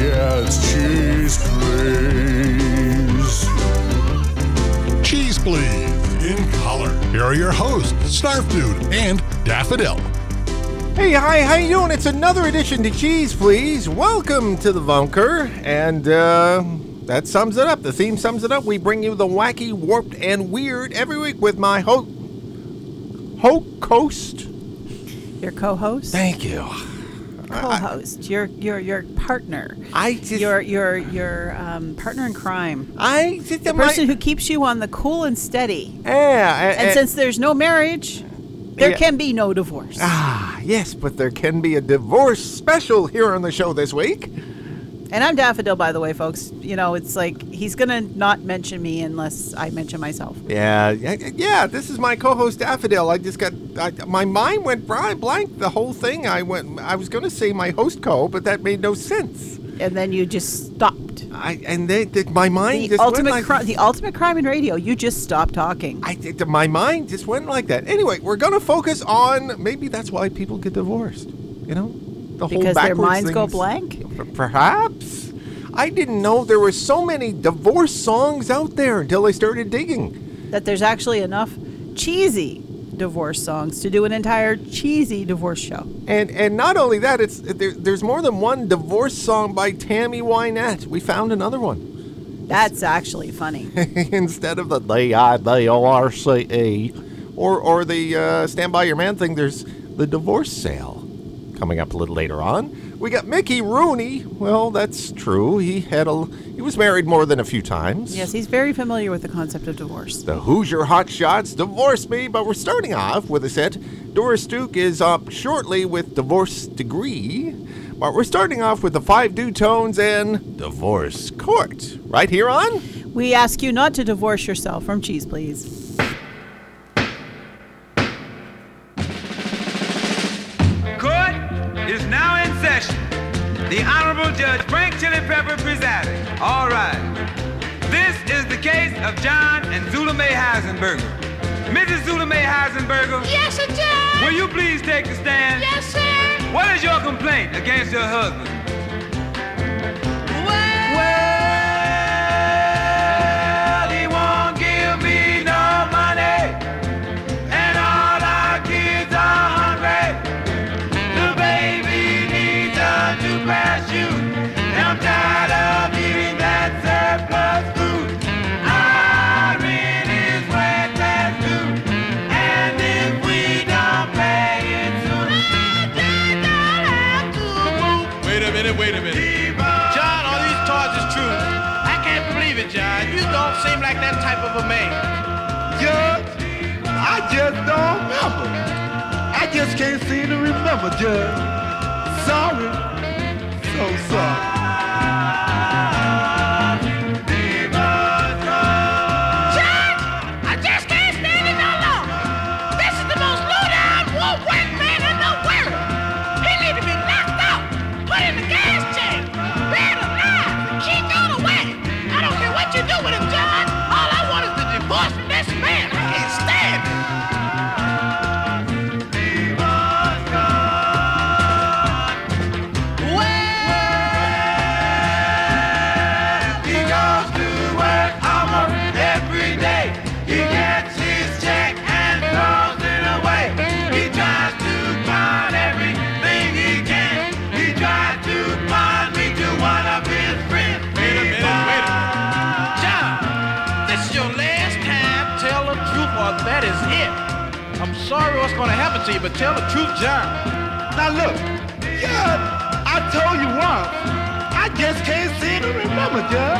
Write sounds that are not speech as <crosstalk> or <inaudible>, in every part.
yeah, it's cheese, please. Cheese Please in color. Here are your hosts, Snarf Dude and Daffodil. Hey, hi, how you doing? It's another edition to Cheese, please. Welcome to the Bunker, and uh, that sums it up. The theme sums it up. We bring you the wacky, warped, and weird every week with my ho ho host. Your co-host, Thank you. Co-host, your your your partner, I just your your your um, partner in crime, I just the person who keeps you on the cool and steady. yeah, And since there's no marriage, there Yeah. can be no divorce. ah yes, but there can be a divorce special here on the show this week. And I'm Daffodil, by the way, folks. You know, it's like he's gonna not mention me unless I mention myself. Yeah, yeah, yeah. This is my co-host Daffodil. I just got I, my mind went blank. The whole thing. I went. I was going to say my host co, but that made no sense. And then you just stopped. I and they, they my mind The just ultimate, went cri- the ultimate crime in radio. You just stopped talking. I think my mind just went like that. Anyway, we're going to focus on maybe that's why people get divorced. You know, the whole because their minds go blank. Perhaps. I didn't know there were so many divorce songs out there until I started digging. That there's actually enough cheesy divorce songs to do an entire cheesy divorce show. And and not only that, it's there, there's more than one divorce song by Tammy Wynette. We found another one That's actually funny. <laughs> instead of the D I D O R C E, or or the uh, Stand by Your Man thing. There's the divorce sale coming up a little later on. We got Mickey Rooney. Well, that's true. He had a he was married more than a few times. yes, he's very familiar with the concept of divorce. The Hoosier Hot Shots divorce me, but we're starting off with a set. Doris Duke is up shortly with Divorce Degree, but we're starting off with the Five Du-Tones and Divorce Court. Right here on We ask you not to divorce yourself from cheese, please. The Honorable Judge Frank Chili Pepper presiding. All right. This is the case of John and Zula Mae Heisenberger. Mrs. Zula Mae Heisenberger, Yes, sir, Judge. will you please take the stand? Yes, sir. What is your complaint against your husband? Seem like that type of a man. Judge, I just don't remember. I just can't seem to remember, Judge. Sorry. So sorry. Sorry what's going to happen to you, but tell the truth, John. Now look, Judge, I told you once. I just can't seem to remember, Judge.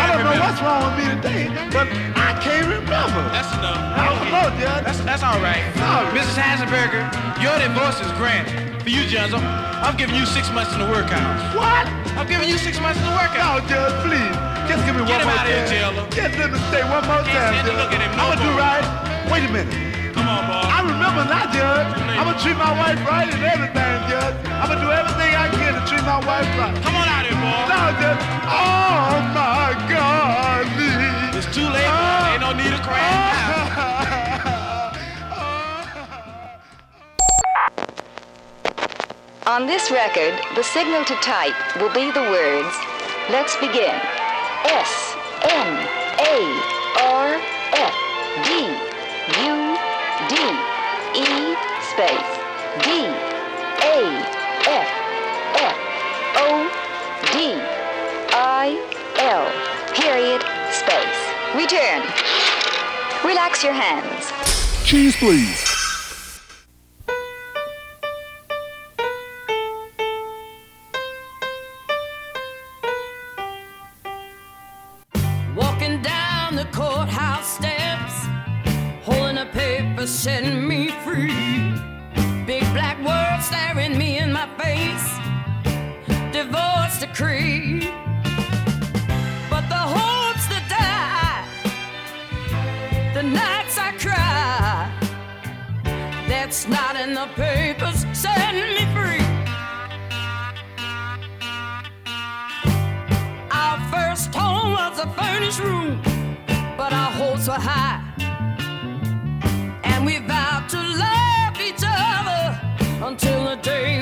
I don't know what's wrong with me today, but I can't remember. That's enough. I don't know, Judge. That's, that's all right. Sorry. Mrs. Heisenberger, your divorce is granted. For you, John, I'm, I'm giving you six months in the workhouse. What? I'm giving you six months in the work No, out. Judge, please. Just give me Get one him more outta here, jailer. Just let me stay one more Can't time, stand to Judge. look at him I'm gonna do right. Wait a minute. Come on, boy. I remember now, Judge. I'm gonna treat my wife right and everything, Judge. I'm gonna do everything I can to treat my wife right. Come on out here, boy. No, Judge. Oh my God, It's too late, boy. Ain't no need to cry oh. now. <laughs> On this record, the signal to type will be the words, let's begin. S N A R your hands. Cheese, please. Nights I cry, that's not in the papers setting me free. Our first home was a furnished room, but our hopes were high. And we vowed to love each other until the day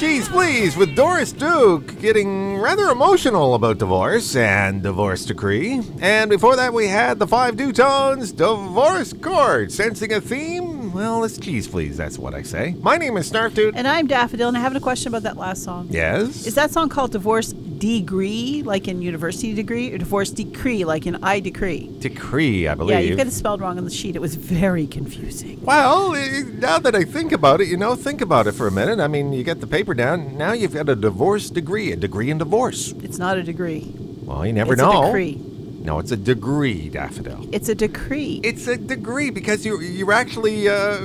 Cheese, please, with Doris Duke getting rather emotional about divorce and divorce decree. And before that, we had the Five Du-Tones Divorce Court. Sensing a theme? Well, it's cheese, please. That's what I say. My name is Snarf Dude. And I'm Daffodil, and I have a question about that last song. Yes? Is that song called Divorce Degree, like in university degree, or Divorce Decree, like in I Decree? decree, I believe. Yeah, you got it spelled wrong on the sheet. It was very confusing. Well, now that I think about it, you know, think about it for a minute. I mean, you get the paper down. Now you've got a divorce degree, a degree in divorce. It's not a degree. Well, you never It's a know. decree. No, it's a degree, Daffodil. It's a decree. It's a degree because you you're actually uh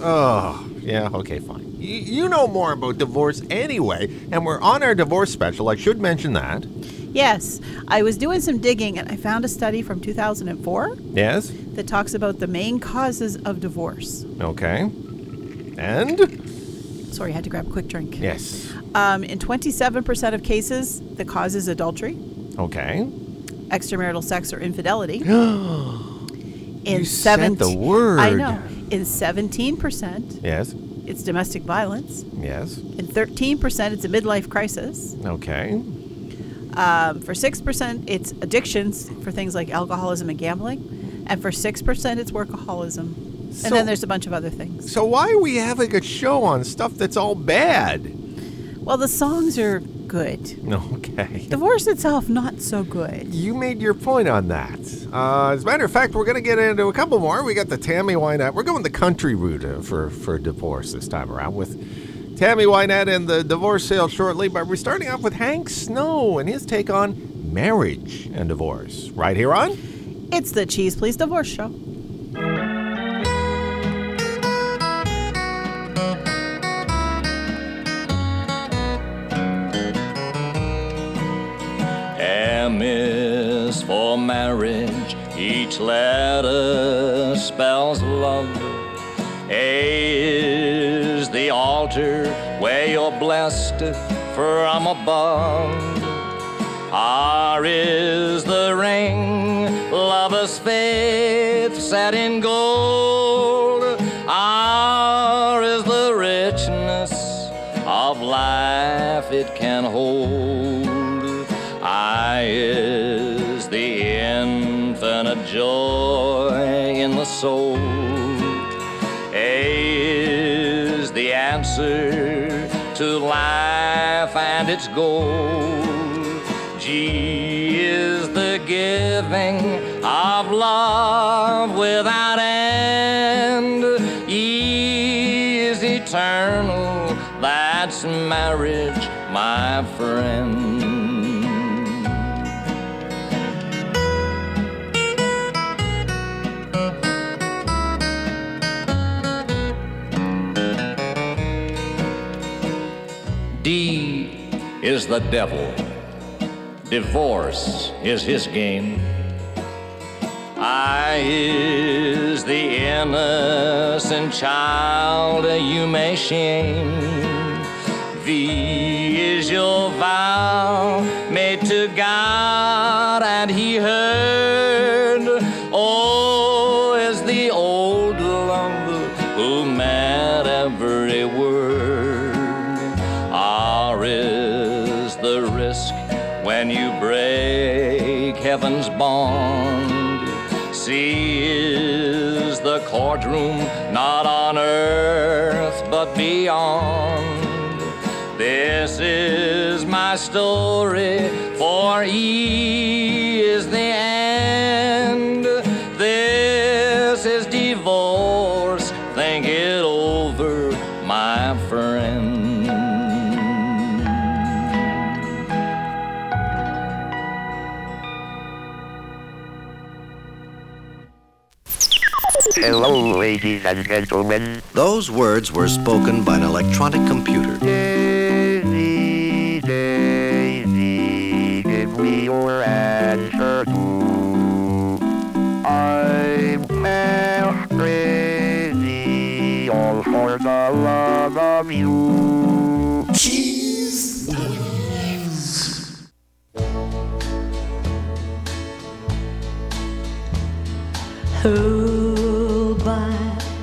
oh yeah okay fine. You, you know more about divorce anyway, and we're on our divorce special. I should mention that. Yes, I was doing some digging and I found a study from 2004 Yes. that talks about the main causes of divorce. Okay. And Sorry, I had to grab a quick drink. yes. Um, in 27% of cases, the cause is adultery, Okay. extramarital sex, or infidelity. <gasps> in You said the word. I know. In 17%, Yes. it's domestic violence. Yes. In 13%, it's a midlife crisis. Okay. Um, for 6%, it's addictions for things like alcoholism and gambling. And for 6%, it's workaholism. So- and then there's a bunch of other things. So why are we having a show on stuff that's all bad? Well, the songs are good. <laughs> Okay. Divorce itself, not so good. You made your point on that. Uh, as a matter of fact, we're going to get into a couple more. We got the Tammy Wynette. We're going the country route uh, for, for divorce this time around with Tammy Wynette and the divorce sale shortly, but we're starting off with Hank Snow and his take on marriage and divorce. Right here on It's the Cheese Please Divorce Show. For marriage, each letter spells love. A is the altar where you're blessed from above. R is the ring, lover's faith set in gold. R is the richness of life it can hold. To life and its goal. G is the giving of love without end. E is eternal, that's marriage, the devil. Divorce is his game. I is the innocent child you may shame. V is your vow made to God and he when you break heaven's bond. See, is the courtroom, not on earth but beyond. This is my story, for E is the end. Hello, ladies and gentlemen. Those words were spoken by an electronic computer. Daisy, Daisy, give me your answer too. I'm crazy, all for the love of you. Cheese.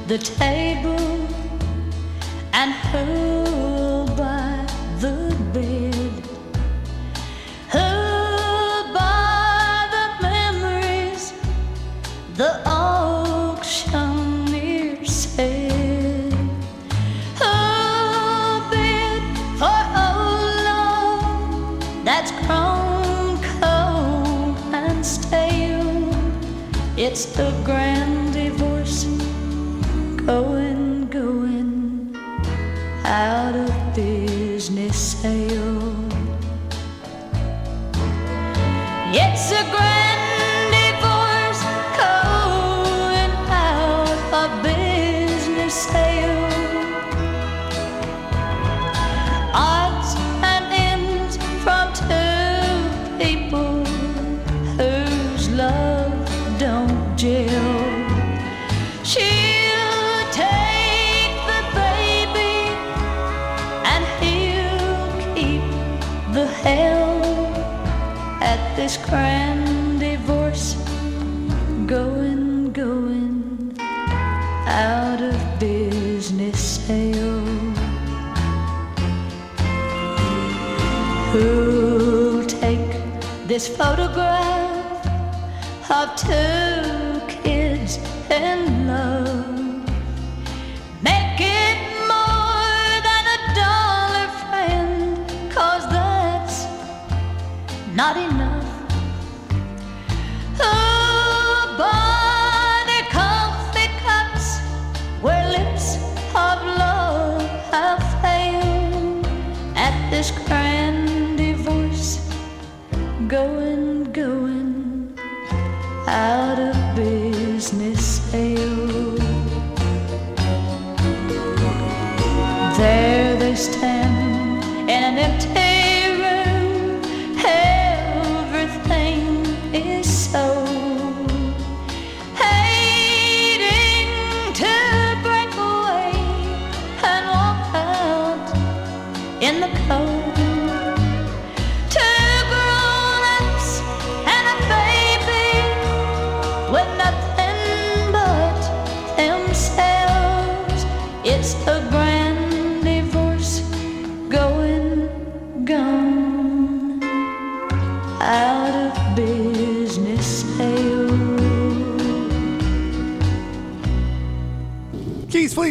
The table It's a grand this photograph of two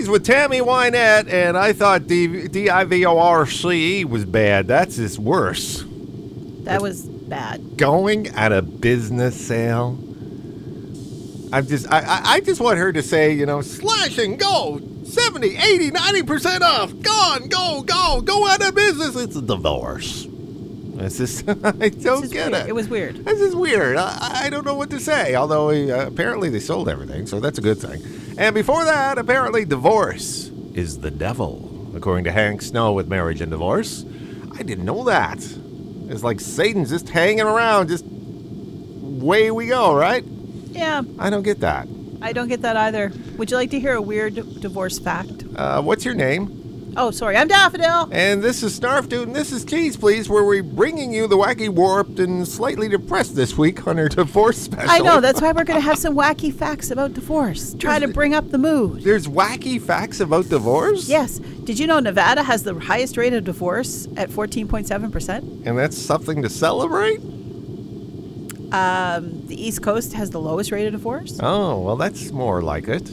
Please with Tammy Wynette, and I thought D- D-I-V-O-R-C was bad. That's just worse. That was bad. Going at a business sale. I'm just, I, I, I just want her to say, you know, slash and go. 70, 80, 90% off. Gone, go, go, go out of business. It's a divorce. It's just, <laughs> I don't get it. It was weird. This is weird. I, I don't know what to say. Although uh, apparently they sold everything, so that's a good thing. And before that, apparently divorce is the devil, according to Hank Snow with Marriage and Divorce. I didn't know that. It's like Satan's just hanging around, just way we go, right? Yeah, I don't get that. I don't get that either. Would you like to hear a weird divorce fact? Uh, what's your name? Oh, sorry, I'm Daffodil. And this is Snarf Dude, and this is Cheese Please, where we're bringing you the wacky, warped, and slightly depressed this week on our divorce special. I know, that's why we're going to have some wacky facts about divorce. Try to bring up the mood. There's wacky facts about divorce? Yes. Did you know Nevada has the highest rate of divorce at 14.7%? And that's something to celebrate? Um, the East Coast has the lowest rate of divorce. Oh, well, that's more like it.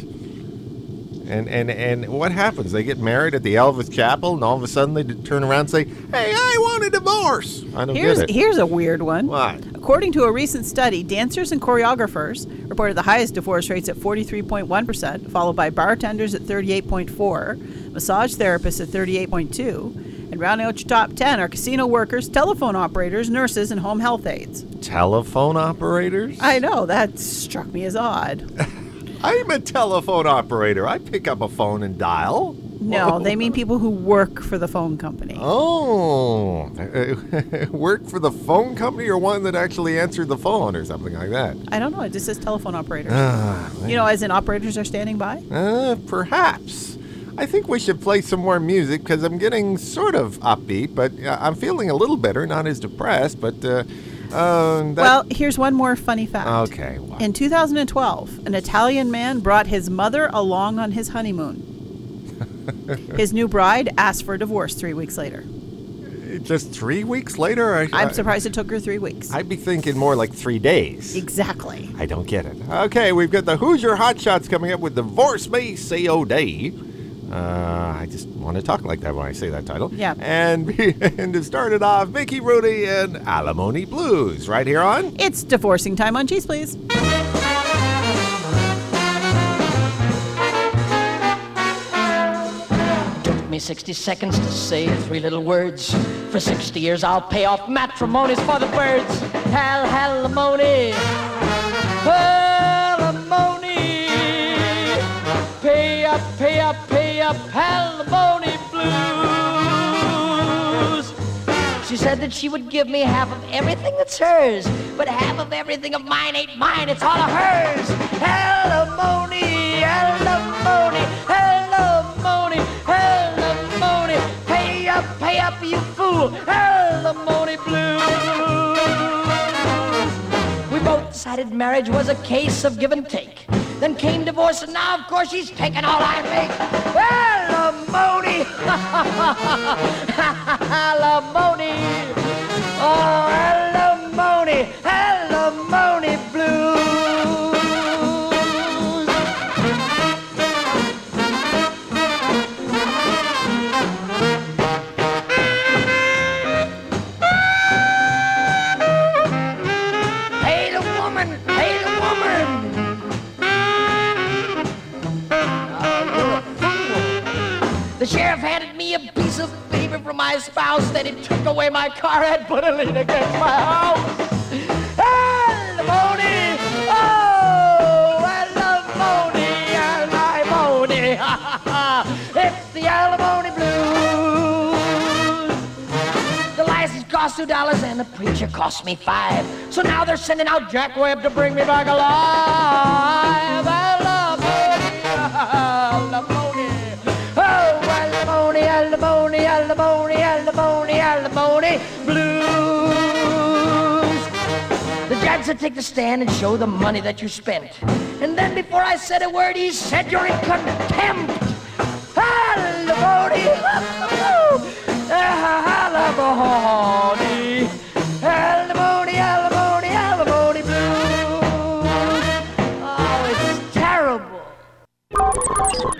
And, and and what happens? They get married at the Elvis Chapel, and all of a sudden they turn around and say, "Hey, I want a divorce." I don't Here's get it. here's a weird one. What? According to a recent study, dancers and choreographers reported the highest divorce rates at 43.1%, followed by bartenders at 38.4, massage therapists at 38.2, and rounding out your top 10 are casino workers, telephone operators, nurses, and home health aides. Telephone operators? I know that struck me as odd. <laughs> I'm a telephone operator. I pick up a phone and dial. No, they mean people who work for the phone company. Oh, <laughs> work for the phone company or one that actually answered the phone or something like that. I don't know. It just says telephone operators. Ah, you know, as in operators are standing by. Uh, perhaps. I think we should play some more music because I'm getting sort of upbeat, but uh, I'm feeling a little better, not as depressed. But uh, uh, that, well, here's one more funny fact. okay. In 2012, an Italian man brought his mother along on his honeymoon. <laughs> his new bride asked for a divorce three weeks later. Just three weeks later, I, I'm surprised it took her three weeks. I'd be thinking more like three days. Exactly. I don't get it. Okay, we've got the Hoosier Hotshots coming up with Divorce Me COD. Uh, I just want to talk like that when I say that title. Yeah. And, and to start it off, Mickey Rooney and Alimony Blues right here on. It's divorcing time on Cheese Please. Took me 60 seconds to say three little words. For 60 years I'll pay off matrimonies for the birds. Hal, halimony. Halimony. Said that she would give me half of everything that's hers, but half of everything of mine ain't mine, it's all of hers. Alimony, alimony, alimony, alimony. Pay up, pay up, you fool, alimony blues. We both decided marriage was a case of give and take. Then came divorce, and now, of course, she's taking all I make. Alimony! <laughs> alimony! Oh, alimony! Alimony my spouse that he took away my car and put a lien against my house. Alimony! Oh, alimony, alimony! it's the alimony blues. The license cost two dollars and the preacher cost me five. So now they're sending out Jack Webb to bring me back alive. Judge take the stand and show the money that you spent. And then before I said a word, he said you're in contempt. Alimony, <laughs> alimony,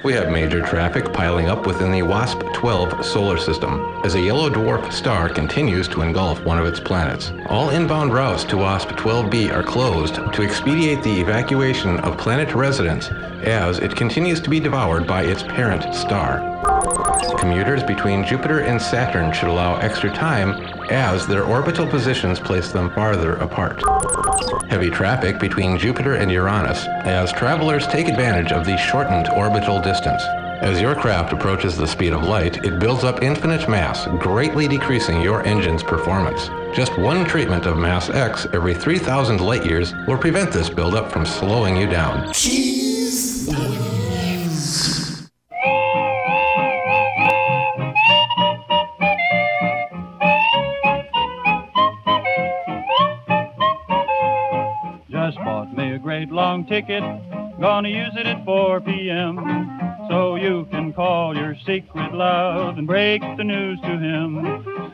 We have major traffic piling up within the WASP 12 solar system as a yellow dwarf star continues to engulf one of its planets. All inbound routes to WASP 12b are closed to expedite the evacuation of planet residents as it continues to be devoured by its parent star. Commuters between Jupiter and Saturn should allow extra time as their orbital positions place them farther apart. Heavy traffic between Jupiter and Uranus as travelers take advantage of the shortened orbital distance. As your craft approaches the speed of light, it builds up infinite mass, greatly decreasing your engine's performance. Just one treatment of mass X every 3,000 light years will prevent this buildup from slowing you down. Just ticket, gonna use it at 4 p.m. So you can call your secret love and break the news to him.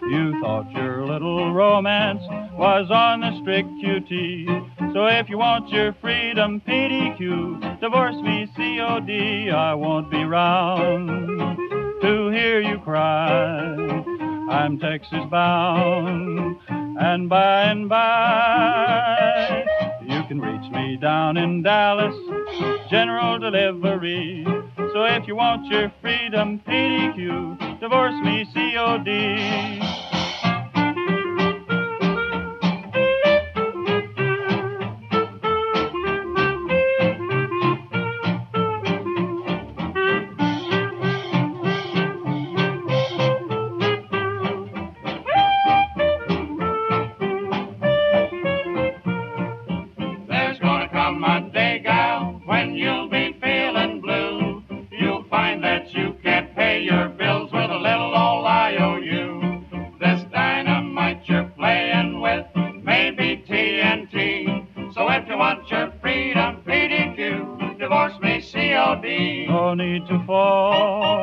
You thought your little romance was on the strict QT. So if you want your freedom PDQ, divorce me COD, I won't be round to hear you cry. I'm Texas bound, and by and by down in Dallas, general delivery. So if you want your freedom PDQ, divorce me COD. No need to fall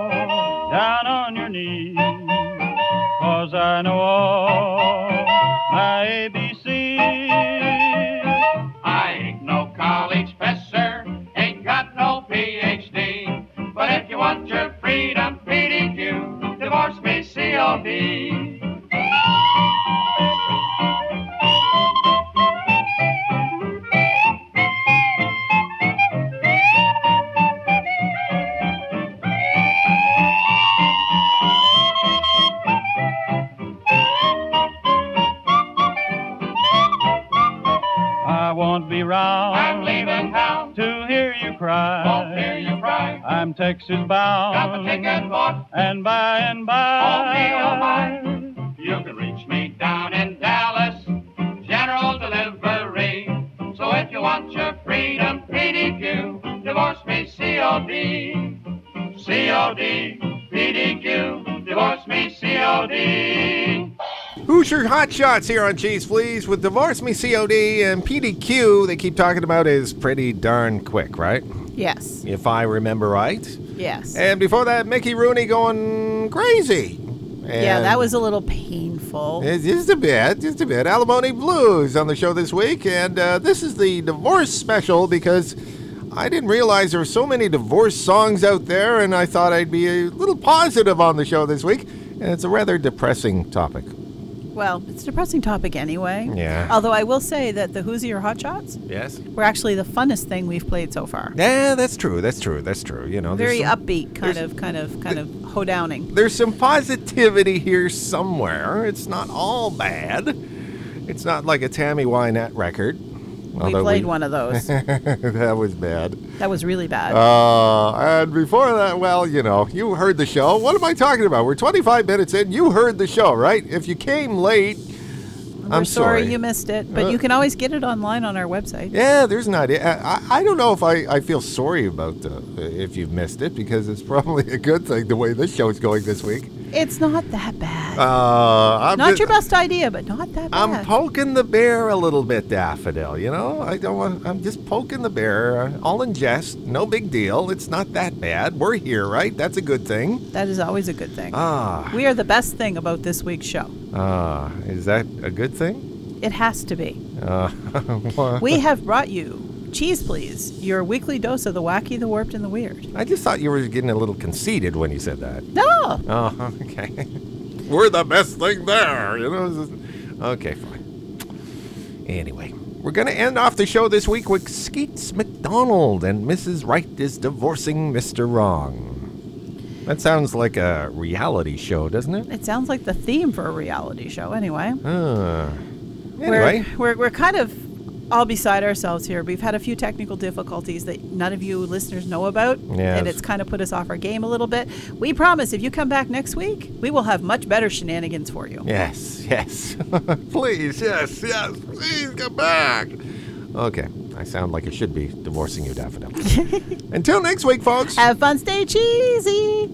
I'm bound. Got the ticket bought. And by and by. Oh, me, oh, my. You can reach me down in Dallas, general delivery. So if you want your freedom PDQ, divorce me COD. COD, PDQ, divorce me COD. Hoosier Hot Shots here on Cheese Please with Divorce Me COD and PDQ. They keep talking about is pretty darn quick, right? Yes. If I remember right. Yes. And before that, Mickey Rooney going crazy. yeah, that was a little painful. Just a bit, just a bit. Alimony Blues on the show this week, and uh, this is the divorce special because I didn't realize there were so many divorce songs out there, and I thought I'd be a little positive on the show this week. And it's a rather depressing topic. Well, it's a depressing topic anyway. Yeah. Although I will say that the Hoosier Hot Shots Yes. were actually the funnest thing we've played so far. Yeah, that's true. That's true. That's true. You know, there's Very some- upbeat, kind of, kind of, kind of hodowning. There's some positivity here somewhere. It's not all bad. It's not like a Tammy Wynette record. We played one of those. <laughs> that was bad. That was really bad. Uh, and before that, well, you know, you heard the show. What am I talking about? We're 25 minutes in. You heard the show, right? If you came late, I'm sorry, sorry. you missed it, but Uh, you can always get it online on our website. Yeah, there's an idea. I, I don't know if I, I feel sorry about uh, if you've missed it because it's <laughs> probably a good thing the way this show is going this week. It's not that bad. Uh, I'm not just- your best idea, but not that bad. I'm poking the bear a little bit, Daffodil. You know, I don't want. I'm just poking the bear, uh, all in jest. No big deal. It's not that bad. We're here, right? That's a good thing. that is always a good thing. Ah, we are the best thing about this week's show. ah, is that a good thing? It has to be. <laughs> Uh, We have brought you Cheese Please, your weekly dose of the wacky, the warped, and the weird. I just thought you were getting a little conceited when you said that. No! Oh, okay. <laughs> We're the best thing there, you know. Okay, fine. Anyway, we're going to end off the show this week with Skeets McDonald and Mrs. Right is divorcing Mr. Wrong. That sounds like a reality show, doesn't it? It sounds like the theme for a reality show, anyway. Uh, anyway, We're, we're, we're kind of all beside ourselves here. We've had a few technical difficulties that none of you listeners know about, Yes. and it's kind of put us off our game a little bit. We promise if you come back next week, we will have much better shenanigans for you. yes, yes. <laughs> please, yes, yes, please come back. Okay, I sound like I should be divorcing you, Daffodil. <laughs> Until next week, folks. Have fun, stay cheesy.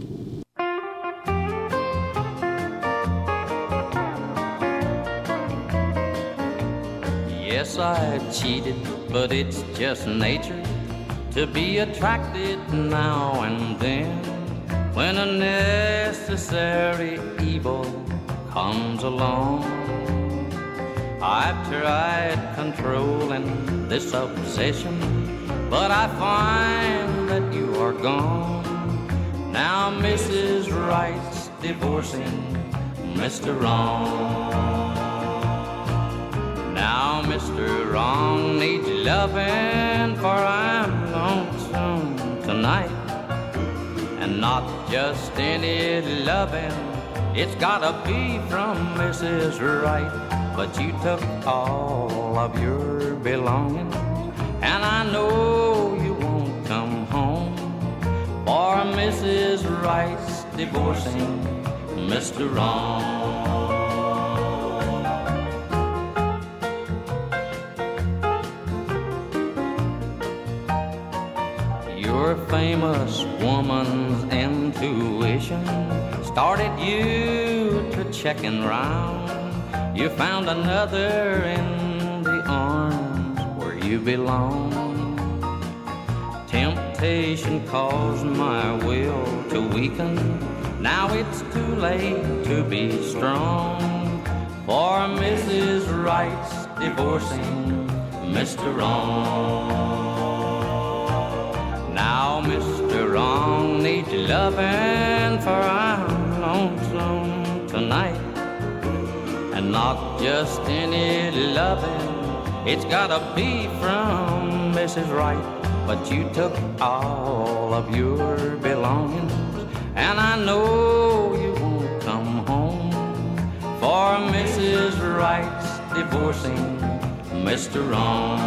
Yes, I cheated, but it's just nature to be attracted now and then when a necessary evil comes along. I've tried controlling this obsession, but I find that you are gone. Now Mrs. Right's divorcing Mr. Wrong. Mr. Wrong needs loving, for I'm lonesome tonight. And not just any loving, it's gotta be from Mrs. Right. But you took all of your belongings, and I know you won't come home. For Mrs. Right's divorcing Mr. Wrong. Your famous woman's intuition started you to checking round. You found another in the arms where you belong. Temptation caused my will to weaken. Now it's too late to be strong. For Mrs. Right's divorcing Mr. Wrong. Wrong needs loving, for I'm lonesome tonight. And not just any loving, it's gotta be from Mrs. Right. But you took all of your belongings, and I know you won't come home. For Mrs. Right's divorcing Mr. Wrong.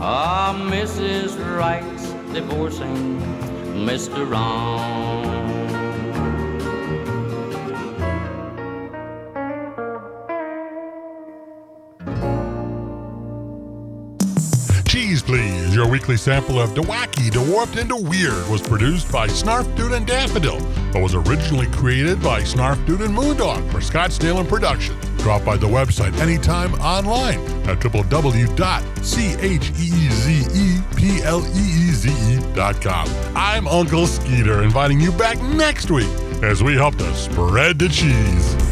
Ah, Mrs. Right's divorcing Mr. Wrong. Cheese Please, your weekly sample of the wacky, the warped, and the weird was produced by Snarf Dude and Daffodil, but was originally created by Snarf Dude and Moondog for Scottsdale and Production. Drop by the website anytime online at www.cheezepleeze.com. I'm Uncle Skeeter, inviting you back next week as we help to spread the cheese.